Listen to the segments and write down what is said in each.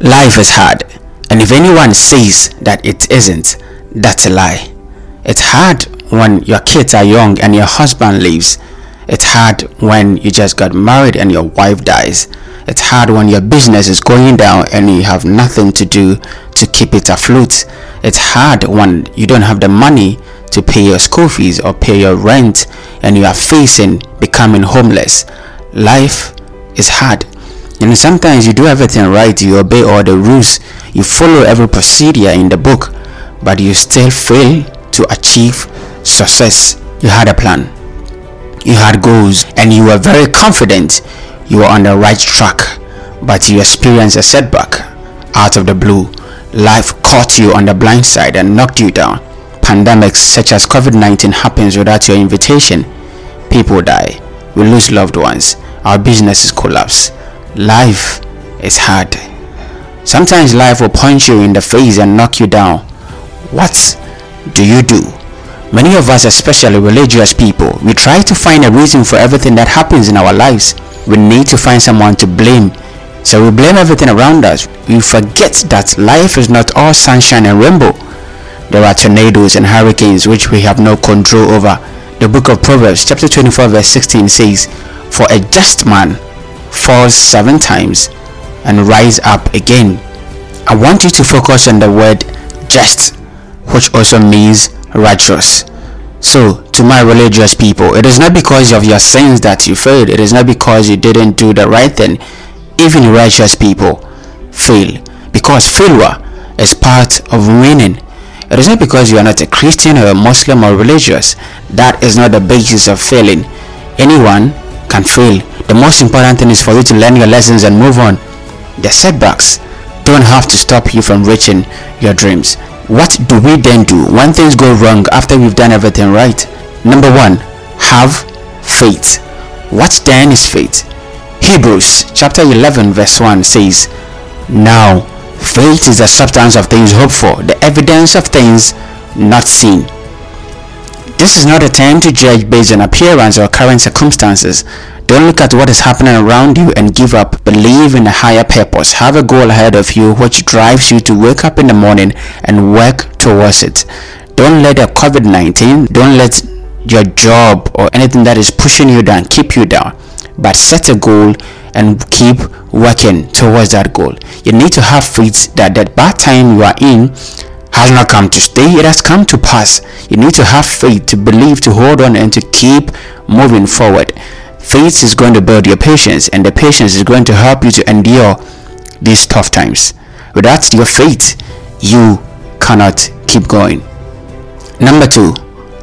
Life is hard, and if anyone says that it isn't, that's a lie. It's hard when your kids are young and your husband leaves. It's hard when you just got married and your wife dies. It's hard when your business is going down and you have nothing to do to keep it afloat. It's hard when you don't have the money to pay your school fees or pay your rent and you are facing becoming homeless. Life is hard. And sometimes you do everything right, you obey all the rules, you follow every procedure in the book, but you still fail to achieve success. You had a plan, you had goals, and you were very confident you were on the right track, but you experienced a setback out of the blue. Life caught you on the blind side and knocked you down. Pandemics such as COVID-19 happens without your invitation. People die. We lose loved ones. Our businesses collapse. Life is hard. Sometimes life will punch you in the face and knock you down. What do you do? Many of us, especially religious people, we try to find a reason for everything that happens in our lives. We need to find someone to blame. So we blame everything around us. We forget that life is not all sunshine and rainbow. There are tornadoes and hurricanes which we have no control over. The book of Proverbs, chapter 24, verse 16 says, For a just man falls seven times and rise up again. I want you to focus on the word just, which also means righteous. So, to my religious people, it is not because of your sins that you failed, it is not because you didn't do the right thing. Even righteous people fail because failure is part of winning. It is not because you are not a Christian or a Muslim or religious. That is not the basis of failing. Anyone can fail. The most important thing is for you to learn your lessons and move on. The setbacks don't have to stop you from reaching your dreams. What do we then do when things go wrong after we've done everything right? Number one, have faith. What then is faith? Hebrews chapter 11 verse 1 says, Now faith is the substance of things hoped for, the evidence of things not seen. This is not a time to judge based on appearance or current circumstances. Don't look at what is happening around you and give up. Believe in a higher purpose. Have a goal ahead of you which drives you to wake up in the morning and work towards it. Don't let the COVID-19, don't let your job or anything that is pushing you down keep you down. But set a goal and keep working towards that goal. You need to have faith that that bad time you are in has not come to stay, it has come to pass. You need to have faith to believe, to hold on, and to keep moving forward. Faith is going to build your patience, and the patience is going to help you to endure these tough times. Without your faith, you cannot keep going. Number two,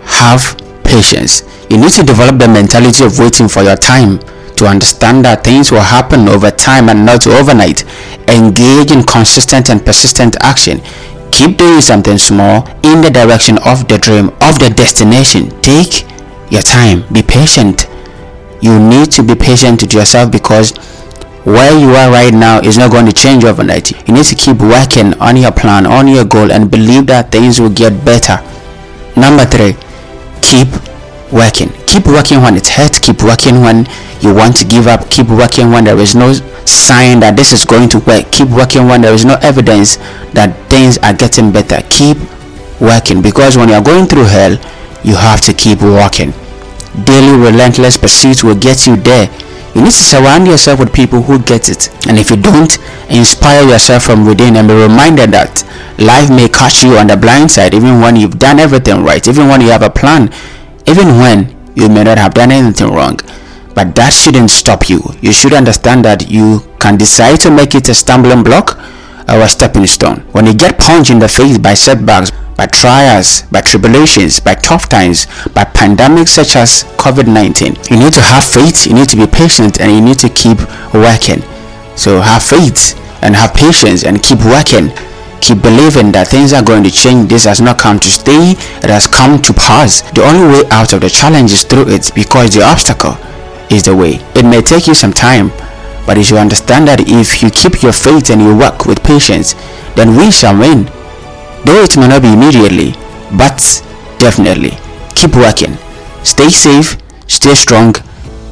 have patience. You need to develop the mentality of waiting for your time to understand that things will happen over time and not overnight. Engage in consistent and persistent action. Keep doing something small in the direction of the dream, of the destination. Take your time. Be patient. You need to be patient with yourself because where you are right now is not going to change overnight. You need to keep working on your plan, on your goal, and believe that things will get better. Number three, keep working. Keep working when it hurts. Keep working when you want to give up. Keep working when there is no sign that this is going to work. Keep working when there is no evidence that things are getting better. Keep working because when you are going through hell, you have to keep working. Daily relentless pursuit will get you there. You need to surround yourself with people who get it. And if you don't, inspire yourself from within and be reminded that life may catch you on the blind side even when you've done everything right, even when you have a plan, even when you may not have done anything wrong. But that shouldn't stop you. You should understand that you can decide to make it a stumbling block or a stepping stone. When you get punched in the face by setbacks, by trials, by tribulations, by tough times, by pandemics such as COVID-19. You need to have faith, you need to be patient, and you need to keep working. So have faith and have patience and keep working. Keep believing that things are going to change. This has not come to stay, it has come to pass. The only way out of the challenge is through it because the obstacle is the way. It may take you some time, but if you understand that if you keep your faith and you work with patience, then we shall win. Though it may not be immediately, but definitely. Keep working. Stay safe, stay strong.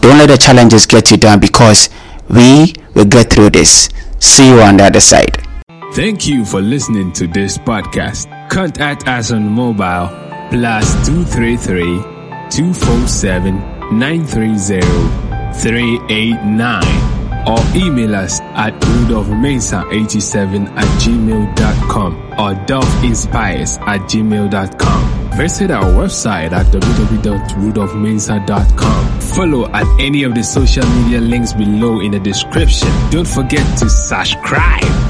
Don't let the challenges get you down because we will get through this. See you on the other side. Thank you for listening to this podcast. Contact us on mobile plus 233 247 930 389 or email us at rudolphmesa87 at gmail.com or dolphinspires at gmail.com. Visit our website at www.rudolphmesa.com. Follow at any of the social media links below in the description. Don't forget to subscribe.